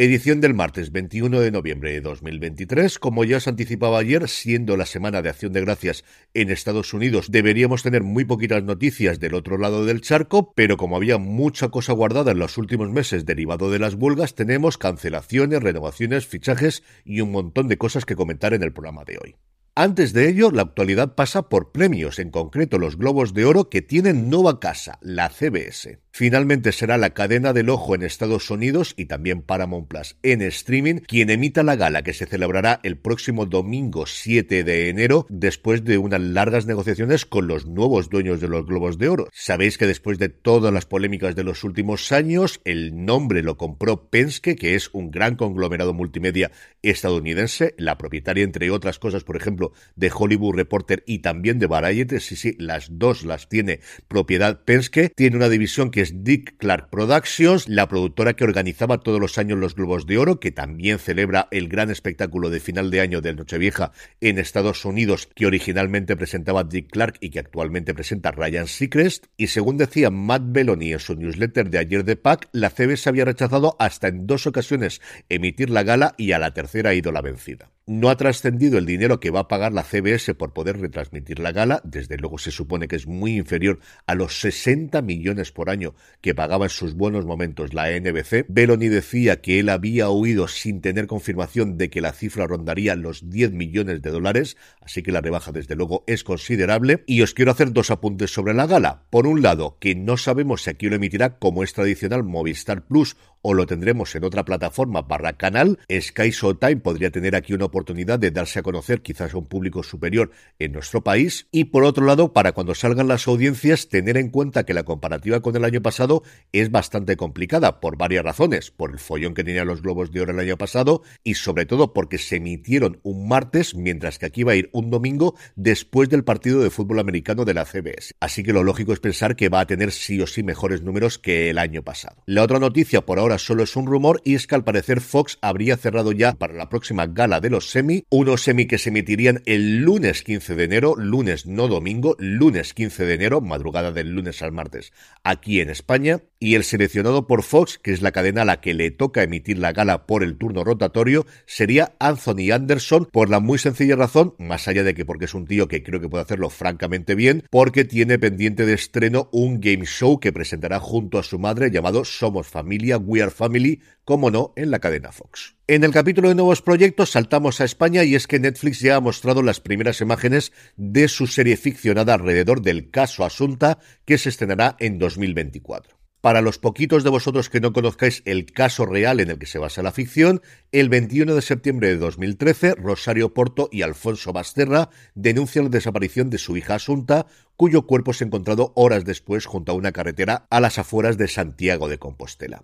Edición del martes 21 de noviembre de 2023. Como ya os anticipaba ayer, siendo la semana de acción de gracias en Estados Unidos, deberíamos tener muy poquitas noticias del otro lado del charco, pero como había mucha cosa guardada en los últimos meses derivado de las huelgas, tenemos cancelaciones, renovaciones, fichajes y un montón de cosas que comentar en el programa de hoy. Antes de ello, la actualidad pasa por premios, en concreto los Globos de Oro que tienen nueva casa, la CBS. Finalmente será la cadena del ojo en Estados Unidos y también Paramount Plus en streaming quien emita la gala que se celebrará el próximo domingo 7 de enero después de unas largas negociaciones con los nuevos dueños de los Globos de Oro. Sabéis que después de todas las polémicas de los últimos años, el nombre lo compró Penske, que es un gran conglomerado multimedia estadounidense, la propietaria entre otras cosas, por ejemplo, de Hollywood Reporter y también de Variety, sí, sí, las dos las tiene propiedad Penske, tiene una división que es Dick Clark Productions, la productora que organizaba todos los años los Globos de Oro, que también celebra el gran espectáculo de final de año de Nochevieja en Estados Unidos, que originalmente presentaba Dick Clark y que actualmente presenta Ryan Seacrest. Y según decía Matt Belloni en su newsletter de ayer de PAC, la CBS había rechazado hasta en dos ocasiones emitir la gala y a la tercera ha ido la vencida. No ha trascendido el dinero que va a pagar la CBS por poder retransmitir la gala, desde luego se supone que es muy inferior a los 60 millones por año que pagaba en sus buenos momentos la NBC. Beloni decía que él había oído sin tener confirmación de que la cifra rondaría los 10 millones de dólares, así que la rebaja desde luego es considerable. Y os quiero hacer dos apuntes sobre la gala. Por un lado, que no sabemos si aquí lo emitirá como es tradicional Movistar Plus o lo tendremos en otra plataforma barra canal. Sky Showtime podría tener aquí una oportunidad de darse a conocer quizás a un público superior en nuestro país. Y por otro lado, para cuando salgan las audiencias, tener en cuenta que la comparativa con el año pasado es bastante complicada por varias razones. Por el follón que tenían los Globos de Oro el año pasado y sobre todo porque se emitieron un martes, mientras que aquí va a ir un domingo después del partido de fútbol americano de la CBS. Así que lo lógico es pensar que va a tener sí o sí mejores números que el año pasado. La otra noticia por ahora solo es un rumor y es que al parecer Fox habría cerrado ya para la próxima gala de los semi, unos semi que se emitirían el lunes 15 de enero, lunes no domingo, lunes 15 de enero, madrugada del lunes al martes, aquí en España, y el seleccionado por Fox, que es la cadena a la que le toca emitir la gala por el turno rotatorio, sería Anthony Anderson por la muy sencilla razón, más allá de que porque es un tío que creo que puede hacerlo francamente bien, porque tiene pendiente de estreno un game show que presentará junto a su madre llamado Somos Familia, We Are Family, como no, en la cadena Fox. En el capítulo de nuevos proyectos saltamos a España y es que Netflix ya ha mostrado las primeras imágenes de su serie ficcionada alrededor del caso Asunta que se estrenará en 2024. Para los poquitos de vosotros que no conozcáis el caso real en el que se basa la ficción, el 21 de septiembre de 2013, Rosario Porto y Alfonso Basterra denuncian la desaparición de su hija Asunta, cuyo cuerpo se encontrado horas después junto a una carretera a las afueras de Santiago de Compostela.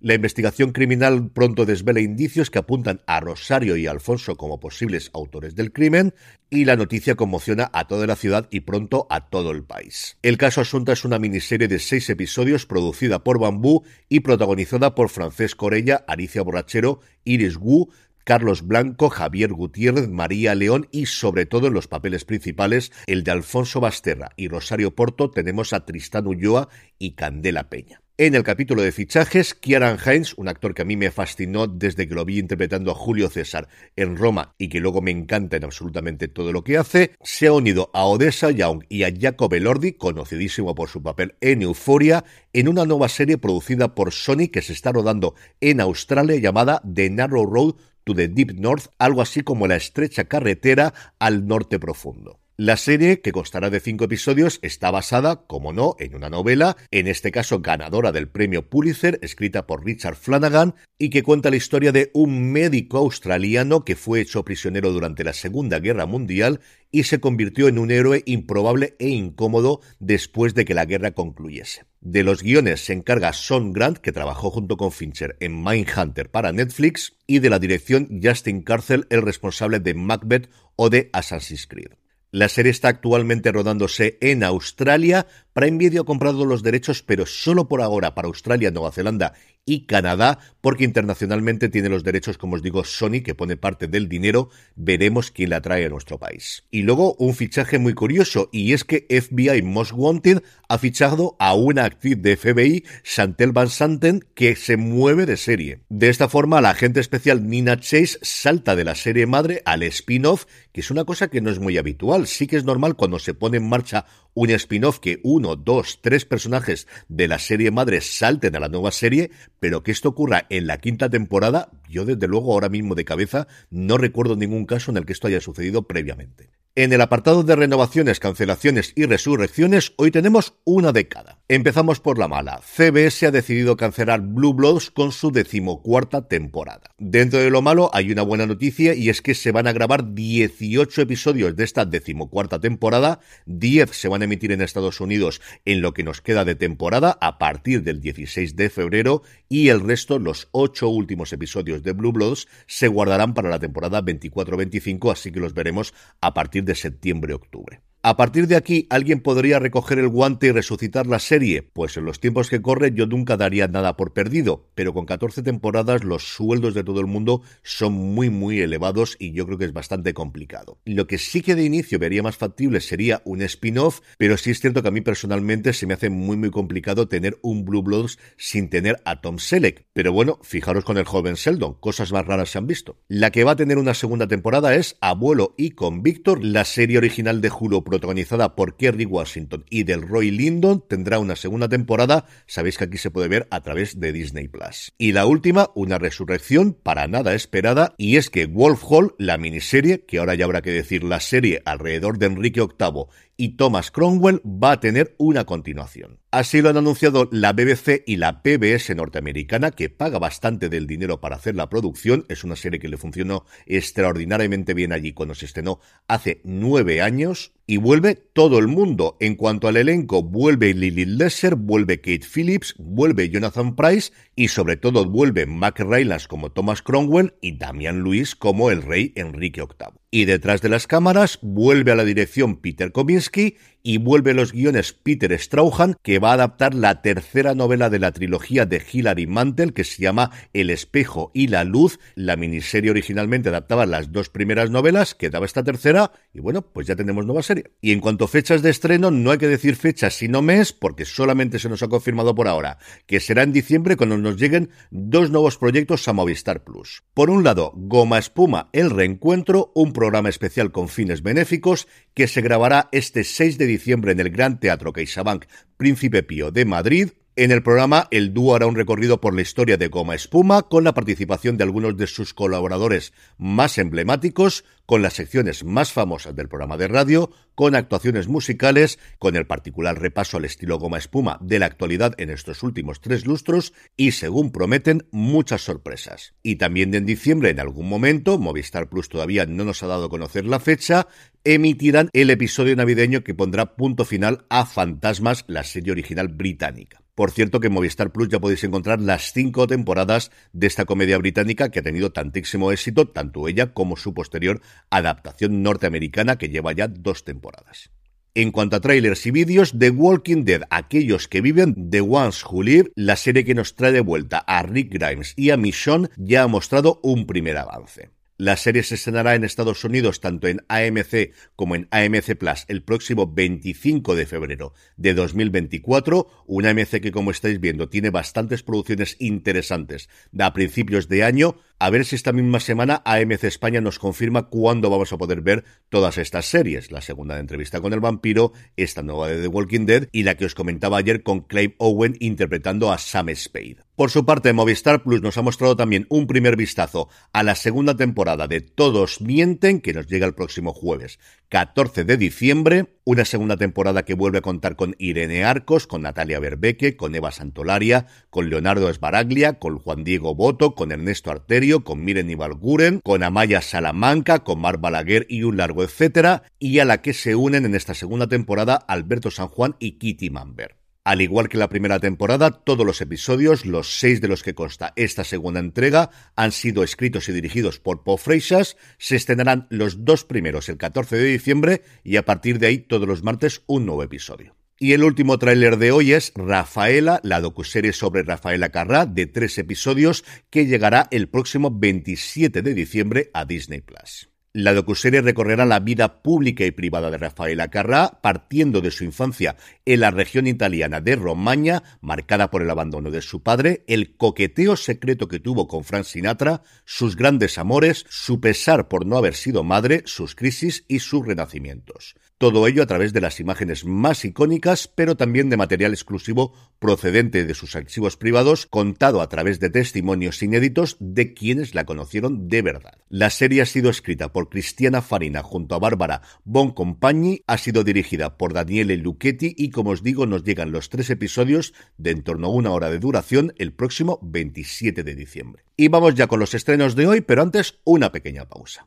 La investigación criminal pronto desvela indicios que apuntan a Rosario y Alfonso como posibles autores del crimen y la noticia conmociona a toda la ciudad y pronto a todo el país. El caso Asunta es una miniserie de seis episodios producida por Bambú y protagonizada por Francesco Orella, Alicia Borrachero, Iris Wu, Carlos Blanco, Javier Gutiérrez, María León y sobre todo en los papeles principales el de Alfonso Basterra y Rosario Porto tenemos a Tristán Ulloa y Candela Peña. En el capítulo de fichajes, Kieran Hines, un actor que a mí me fascinó desde que lo vi interpretando a Julio César en Roma y que luego me encanta en absolutamente todo lo que hace, se ha unido a Odessa Young y a Jacob Elordi, conocidísimo por su papel en Euphoria, en una nueva serie producida por Sony que se está rodando en Australia llamada The Narrow Road to the Deep North, algo así como la estrecha carretera al norte profundo. La serie, que constará de cinco episodios, está basada, como no, en una novela, en este caso ganadora del premio Pulitzer, escrita por Richard Flanagan, y que cuenta la historia de un médico australiano que fue hecho prisionero durante la Segunda Guerra Mundial y se convirtió en un héroe improbable e incómodo después de que la guerra concluyese. De los guiones se encarga Sean Grant, que trabajó junto con Fincher en Mindhunter para Netflix, y de la dirección Justin Carcel, el responsable de Macbeth o de Assassin's Creed. La serie está actualmente rodándose en Australia. Prime Video ha comprado los derechos, pero solo por ahora para Australia, Nueva Zelanda y Canadá, porque internacionalmente tiene los derechos, como os digo, Sony, que pone parte del dinero. Veremos quién la trae a nuestro país. Y luego un fichaje muy curioso, y es que FBI Most Wanted ha fichado a una actriz de FBI, Chantel Van Santen, que se mueve de serie. De esta forma, la agente especial Nina Chase salta de la serie madre al spin-off, es una cosa que no es muy habitual. Sí que es normal cuando se pone en marcha un spin-off que uno, dos, tres personajes de la serie madre salten a la nueva serie, pero que esto ocurra en la quinta temporada, yo desde luego ahora mismo de cabeza no recuerdo ningún caso en el que esto haya sucedido previamente. En el apartado de renovaciones, cancelaciones y resurrecciones, hoy tenemos una década. Empezamos por la mala. CBS ha decidido cancelar Blue Bloods con su decimocuarta temporada. Dentro de lo malo hay una buena noticia y es que se van a grabar 18 episodios de esta decimocuarta temporada. 10 se van a emitir en Estados Unidos en lo que nos queda de temporada a partir del 16 de febrero y el resto, los 8 últimos episodios de Blue Bloods, se guardarán para la temporada 24-25, así que los veremos a partir de septiembre-octubre. A partir de aquí, ¿alguien podría recoger el guante y resucitar la serie? Pues en los tiempos que corre yo nunca daría nada por perdido, pero con 14 temporadas los sueldos de todo el mundo son muy muy elevados y yo creo que es bastante complicado. Lo que sí que de inicio vería más factible sería un spin-off, pero sí es cierto que a mí personalmente se me hace muy muy complicado tener un Blue Bloods sin tener a Tom Selleck. Pero bueno, fijaros con el joven Sheldon, cosas más raras se han visto. La que va a tener una segunda temporada es Abuelo y con Víctor, la serie original de Hulu protagonizada por Kerry Washington y del Roy Lindon, tendrá una segunda temporada. Sabéis que aquí se puede ver a través de Disney Plus. Y la última, una resurrección para nada esperada, y es que Wolf Hall, la miniserie, que ahora ya habrá que decir la serie alrededor de Enrique VIII y Thomas Cromwell va a tener una continuación. Así lo han anunciado la BBC y la PBS norteamericana, que paga bastante del dinero para hacer la producción. Es una serie que le funcionó extraordinariamente bien allí cuando se estrenó hace nueve años. Y vuelve todo el mundo. En cuanto al elenco, vuelve Lily Lesser, vuelve Kate Phillips, vuelve Jonathan Price y sobre todo vuelve Mac Rylance como Thomas Cromwell y Damian Lewis como el rey Enrique VIII. Y detrás de las cámaras vuelve a la dirección Peter Kominsky y vuelve los guiones Peter Strauhan, que va a adaptar la tercera novela de la trilogía de Hilary Mantel, que se llama El espejo y la luz. La miniserie originalmente adaptaba las dos primeras novelas, quedaba esta tercera, y bueno, pues ya tenemos nueva serie. Y en cuanto a fechas de estreno, no hay que decir fechas sino mes, porque solamente se nos ha confirmado por ahora que será en diciembre cuando nos lleguen dos nuevos proyectos a Movistar Plus. Por un lado, Goma Espuma, El Reencuentro, un programa especial con fines benéficos que se grabará este 6 de diciembre en el Gran Teatro CaixaBank Príncipe Pío de Madrid. En el programa, el dúo hará un recorrido por la historia de Goma Espuma con la participación de algunos de sus colaboradores más emblemáticos, con las secciones más famosas del programa de radio, con actuaciones musicales, con el particular repaso al estilo Goma Espuma de la actualidad en estos últimos tres lustros y, según prometen, muchas sorpresas. Y también en diciembre, en algún momento, Movistar Plus todavía no nos ha dado a conocer la fecha, emitirán el episodio navideño que pondrá punto final a Fantasmas, la serie original británica. Por cierto que en Movistar Plus ya podéis encontrar las cinco temporadas de esta comedia británica que ha tenido tantísimo éxito, tanto ella como su posterior adaptación norteamericana que lleva ya dos temporadas. En cuanto a trailers y vídeos, The Walking Dead, aquellos que viven, The Ones Who Live, la serie que nos trae de vuelta a Rick Grimes y a Michonne, ya ha mostrado un primer avance. La serie se estrenará en Estados Unidos tanto en AMC como en AMC Plus el próximo 25 de febrero de 2024. Una AMC que, como estáis viendo, tiene bastantes producciones interesantes a principios de año. A ver si esta misma semana AMC España nos confirma cuándo vamos a poder ver todas estas series. La segunda de entrevista con el vampiro, esta nueva de The Walking Dead y la que os comentaba ayer con Clay Owen interpretando a Sam Spade. Por su parte, Movistar Plus nos ha mostrado también un primer vistazo a la segunda temporada de Todos Mienten, que nos llega el próximo jueves, 14 de diciembre. Una segunda temporada que vuelve a contar con Irene Arcos, con Natalia Berbeque, con Eva Santolaria, con Leonardo Esbaraglia, con Juan Diego Boto, con Ernesto Arterio, con Miren Ibalguren, con Amaya Salamanca, con Mar Balaguer y un largo etcétera, y a la que se unen en esta segunda temporada Alberto San Juan y Kitty Mamber. Al igual que la primera temporada, todos los episodios, los seis de los que consta esta segunda entrega, han sido escritos y dirigidos por Paul Freixas. Se estrenarán los dos primeros el 14 de diciembre y a partir de ahí todos los martes un nuevo episodio. Y el último tráiler de hoy es Rafaela, la docuserie sobre Rafaela Carrá, de tres episodios, que llegará el próximo 27 de diciembre a Disney Plus. La docuserie recorrerá la vida pública y privada de Rafaela Carrà, partiendo de su infancia en la región italiana de Romagna, marcada por el abandono de su padre, el coqueteo secreto que tuvo con Frank Sinatra, sus grandes amores, su pesar por no haber sido madre, sus crisis y sus renacimientos. Todo ello a través de las imágenes más icónicas, pero también de material exclusivo procedente de sus archivos privados, contado a través de testimonios inéditos de quienes la conocieron de verdad. La serie ha sido escrita por Cristiana Farina junto a Bárbara Boncompagni, ha sido dirigida por Daniele Lucchetti y como os digo nos llegan los tres episodios de en torno a una hora de duración el próximo 27 de diciembre. Y vamos ya con los estrenos de hoy, pero antes una pequeña pausa.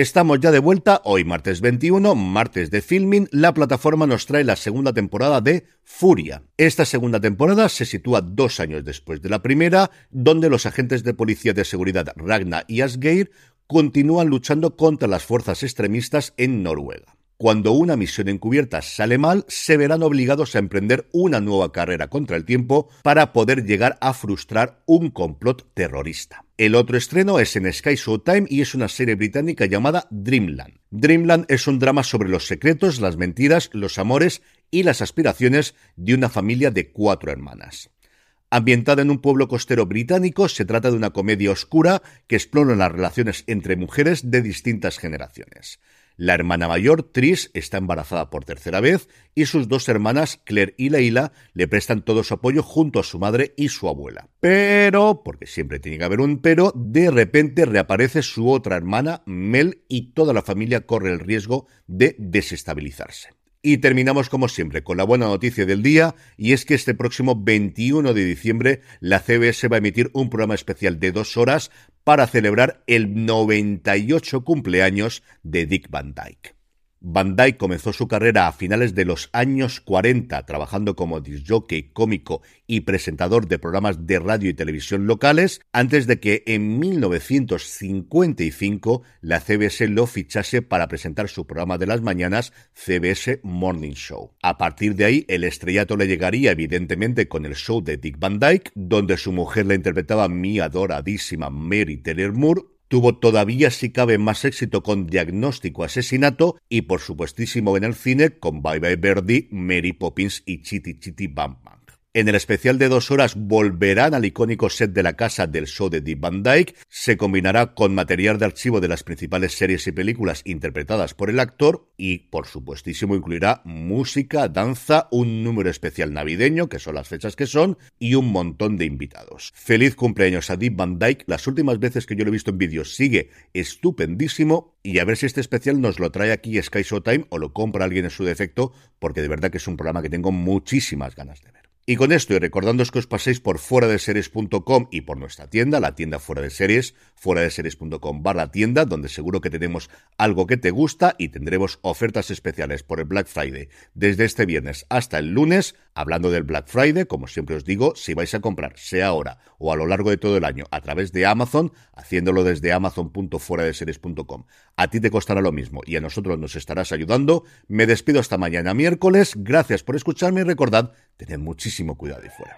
Estamos ya de vuelta, hoy martes 21, martes de filming, la plataforma nos trae la segunda temporada de Furia. Esta segunda temporada se sitúa dos años después de la primera, donde los agentes de policía de seguridad Ragna y Asgeir continúan luchando contra las fuerzas extremistas en Noruega. Cuando una misión encubierta sale mal, se verán obligados a emprender una nueva carrera contra el tiempo para poder llegar a frustrar un complot terrorista. El otro estreno es en Sky Showtime y es una serie británica llamada Dreamland. Dreamland es un drama sobre los secretos, las mentiras, los amores y las aspiraciones de una familia de cuatro hermanas. Ambientada en un pueblo costero británico, se trata de una comedia oscura que explora las relaciones entre mujeres de distintas generaciones. La hermana mayor, Tris, está embarazada por tercera vez y sus dos hermanas, Claire y Leila, le prestan todo su apoyo junto a su madre y su abuela. Pero, porque siempre tiene que haber un pero, de repente reaparece su otra hermana, Mel, y toda la familia corre el riesgo de desestabilizarse. Y terminamos como siempre con la buena noticia del día y es que este próximo 21 de diciembre la CBS va a emitir un programa especial de dos horas para celebrar el 98 cumpleaños de Dick Van Dyke. Van Dyke comenzó su carrera a finales de los años 40 trabajando como disjockey, cómico y presentador de programas de radio y televisión locales antes de que en 1955 la CBS lo fichase para presentar su programa de las mañanas CBS Morning Show. A partir de ahí el estrellato le llegaría evidentemente con el show de Dick Van Dyke donde su mujer la interpretaba mi adoradísima Mary Taylor Moore Tuvo todavía, si cabe, más éxito con Diagnóstico Asesinato y, por supuestísimo, en el cine con Bye Bye Birdie, Mary Poppins y Chitty Chitty Bam Bam. En el especial de dos horas volverán al icónico set de la casa del show de Deep Van Dyke, se combinará con material de archivo de las principales series y películas interpretadas por el actor y, por supuestísimo, incluirá música, danza, un número especial navideño, que son las fechas que son, y un montón de invitados. Feliz cumpleaños a Deep Van Dyke, las últimas veces que yo lo he visto en vídeos sigue estupendísimo y a ver si este especial nos lo trae aquí Sky Showtime o lo compra alguien en su defecto, porque de verdad que es un programa que tengo muchísimas ganas de ver. Y con esto, y recordándoos que os paséis por fuera de series.com y por nuestra tienda, la tienda fuera de series, fuera de series.com barra tienda, donde seguro que tenemos algo que te gusta y tendremos ofertas especiales por el Black Friday desde este viernes hasta el lunes. Hablando del Black Friday, como siempre os digo, si vais a comprar, sea ahora o a lo largo de todo el año, a través de Amazon, haciéndolo desde amazon.fueradeseries.com, a ti te costará lo mismo y a nosotros nos estarás ayudando. Me despido hasta mañana miércoles. Gracias por escucharme y recordad, tened muchísimo cuidado ahí fuera.